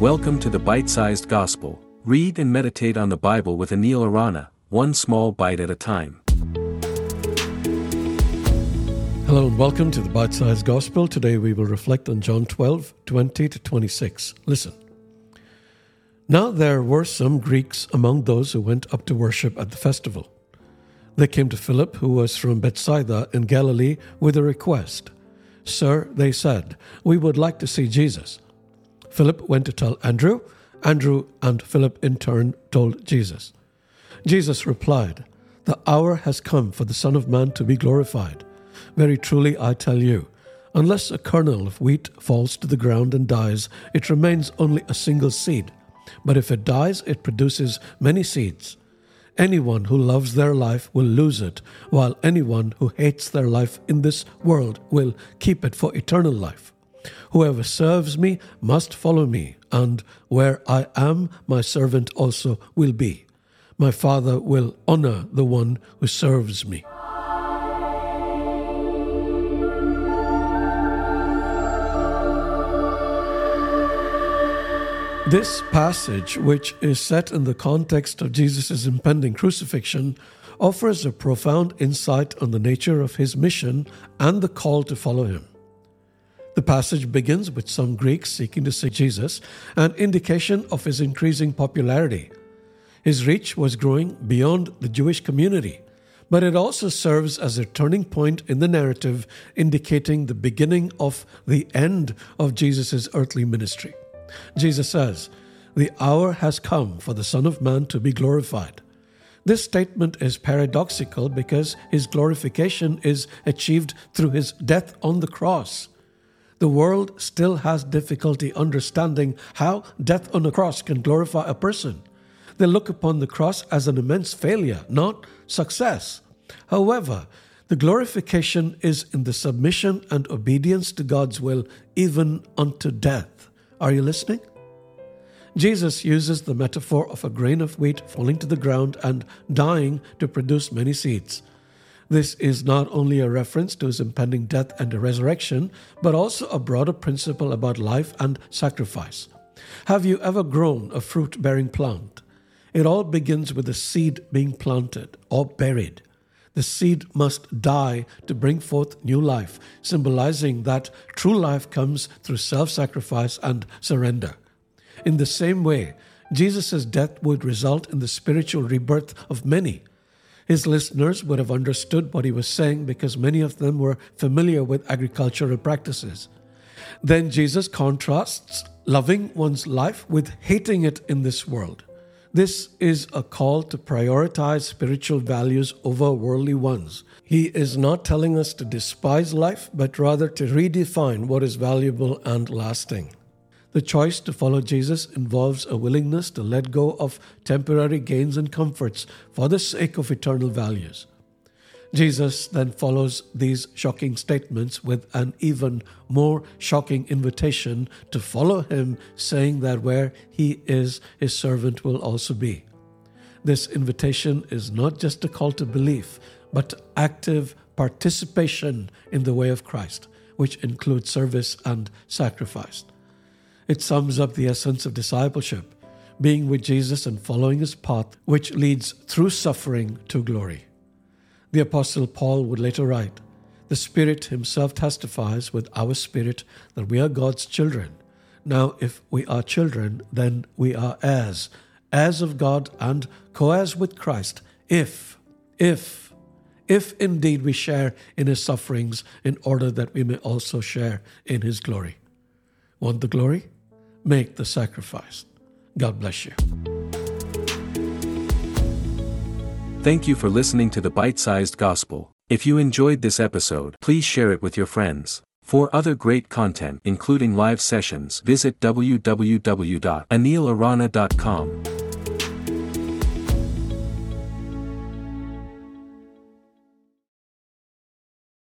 Welcome to the Bite Sized Gospel. Read and meditate on the Bible with Anil Arana, one small bite at a time. Hello and welcome to the Bite Sized Gospel. Today we will reflect on John 12, 20 to 26. Listen. Now there were some Greeks among those who went up to worship at the festival. They came to Philip, who was from Bethsaida in Galilee, with a request. Sir, they said, we would like to see Jesus. Philip went to tell Andrew. Andrew and Philip in turn told Jesus. Jesus replied, The hour has come for the Son of Man to be glorified. Very truly I tell you, unless a kernel of wheat falls to the ground and dies, it remains only a single seed. But if it dies, it produces many seeds. Anyone who loves their life will lose it, while anyone who hates their life in this world will keep it for eternal life. Whoever serves me must follow me, and where I am, my servant also will be. My Father will honor the one who serves me. This passage, which is set in the context of Jesus' impending crucifixion, offers a profound insight on the nature of his mission and the call to follow him. The passage begins with some Greeks seeking to see Jesus, an indication of his increasing popularity. His reach was growing beyond the Jewish community, but it also serves as a turning point in the narrative, indicating the beginning of the end of Jesus' earthly ministry. Jesus says, The hour has come for the Son of Man to be glorified. This statement is paradoxical because his glorification is achieved through his death on the cross. The world still has difficulty understanding how death on a cross can glorify a person. They look upon the cross as an immense failure, not success. However, the glorification is in the submission and obedience to God's will, even unto death. Are you listening? Jesus uses the metaphor of a grain of wheat falling to the ground and dying to produce many seeds. This is not only a reference to his impending death and resurrection, but also a broader principle about life and sacrifice. Have you ever grown a fruit bearing plant? It all begins with a seed being planted or buried. The seed must die to bring forth new life, symbolizing that true life comes through self sacrifice and surrender. In the same way, Jesus' death would result in the spiritual rebirth of many. His listeners would have understood what he was saying because many of them were familiar with agricultural practices. Then Jesus contrasts loving one's life with hating it in this world. This is a call to prioritize spiritual values over worldly ones. He is not telling us to despise life, but rather to redefine what is valuable and lasting. The choice to follow Jesus involves a willingness to let go of temporary gains and comforts for the sake of eternal values. Jesus then follows these shocking statements with an even more shocking invitation to follow him, saying that where he is, his servant will also be. This invitation is not just a call to belief, but active participation in the way of Christ, which includes service and sacrifice. It sums up the essence of discipleship, being with Jesus and following his path, which leads through suffering to glory. The Apostle Paul would later write, The Spirit Himself testifies with our spirit that we are God's children. Now, if we are children, then we are heirs, heirs of God and co heirs with Christ, if, if, if indeed we share in His sufferings, in order that we may also share in His glory. Want the glory? Make the sacrifice. God bless you. Thank you for listening to the Bite Sized Gospel. If you enjoyed this episode, please share it with your friends. For other great content, including live sessions, visit www.anilarana.com.